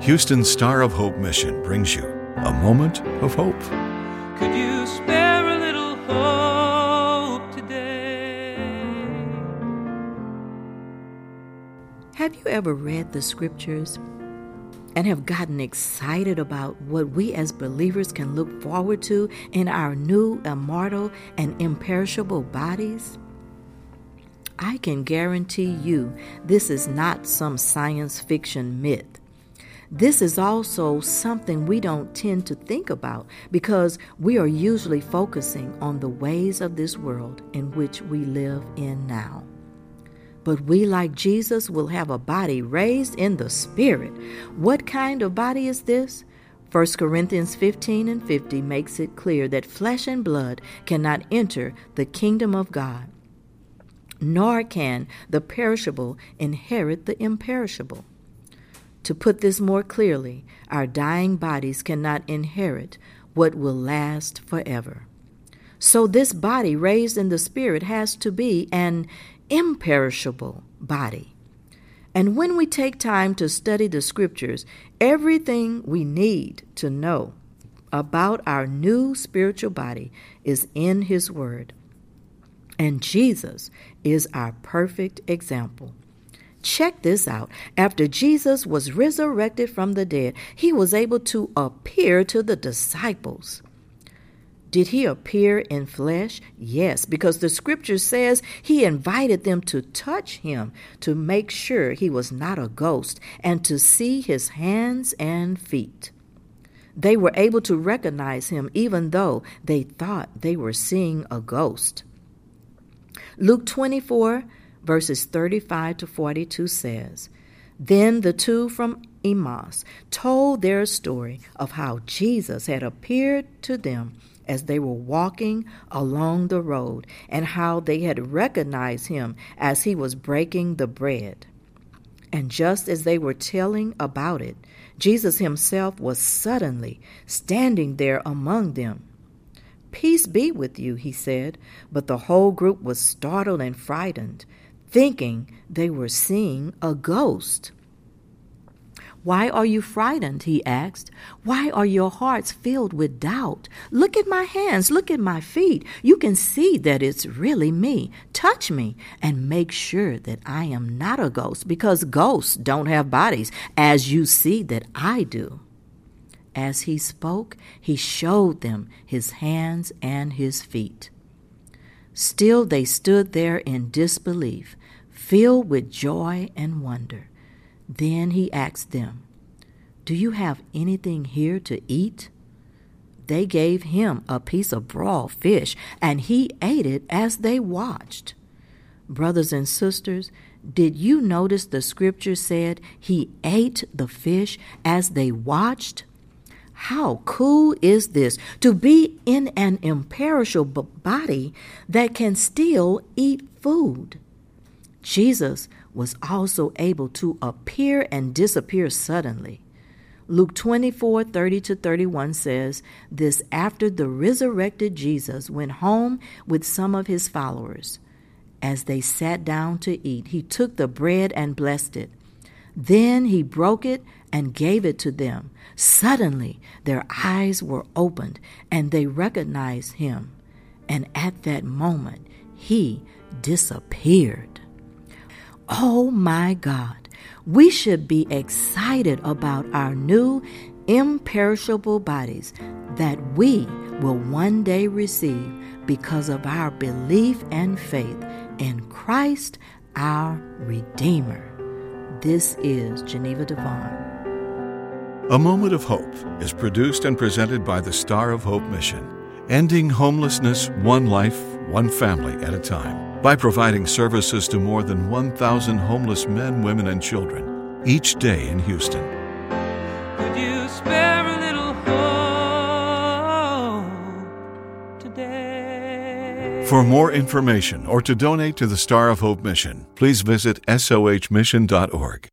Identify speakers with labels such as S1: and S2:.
S1: Houston Star of Hope Mission brings you a moment of hope.
S2: Could you spare a little hope today?
S3: Have you ever read the scriptures and have gotten excited about what we as believers can look forward to in our new, immortal, and imperishable bodies? I can guarantee you this is not some science fiction myth. This is also something we don't tend to think about because we are usually focusing on the ways of this world in which we live in now. But we, like Jesus, will have a body raised in the Spirit. What kind of body is this? 1 Corinthians 15 and 50 makes it clear that flesh and blood cannot enter the kingdom of God, nor can the perishable inherit the imperishable. To put this more clearly, our dying bodies cannot inherit what will last forever. So, this body raised in the Spirit has to be an imperishable body. And when we take time to study the Scriptures, everything we need to know about our new spiritual body is in His Word. And Jesus is our perfect example. Check this out. After Jesus was resurrected from the dead, he was able to appear to the disciples. Did he appear in flesh? Yes, because the scripture says he invited them to touch him to make sure he was not a ghost and to see his hands and feet. They were able to recognize him even though they thought they were seeing a ghost. Luke 24 verses 35 to 42 says, Then the two from Emmaus told their story of how Jesus had appeared to them as they were walking along the road and how they had recognized him as he was breaking the bread. And just as they were telling about it, Jesus himself was suddenly standing there among them. Peace be with you, he said, but the whole group was startled and frightened thinking they were seeing a ghost. Why are you frightened? He asked. Why are your hearts filled with doubt? Look at my hands, look at my feet. You can see that it's really me. Touch me and make sure that I am not a ghost because ghosts don't have bodies, as you see that I do. As he spoke, he showed them his hands and his feet. Still, they stood there in disbelief, filled with joy and wonder. Then he asked them, Do you have anything here to eat? They gave him a piece of raw fish, and he ate it as they watched. Brothers and sisters, did you notice the scripture said he ate the fish as they watched? How cool is this to be in an imperishable body that can still eat food? Jesus was also able to appear and disappear suddenly. Luke 24 30 to 31 says, This after the resurrected Jesus went home with some of his followers. As they sat down to eat, he took the bread and blessed it. Then he broke it and gave it to them. Suddenly their eyes were opened and they recognized him. And at that moment he disappeared. Oh my God, we should be excited about our new imperishable bodies that we will one day receive because of our belief and faith in Christ our Redeemer. This is Geneva Devon.
S1: A Moment of Hope is produced and presented by the Star of Hope Mission, ending homelessness one life, one family at a time by providing services to more than 1,000 homeless men, women, and children each day in Houston.
S2: Could you spare a little hope today?
S1: For more information or to donate to the Star of Hope mission, please visit sohmission.org.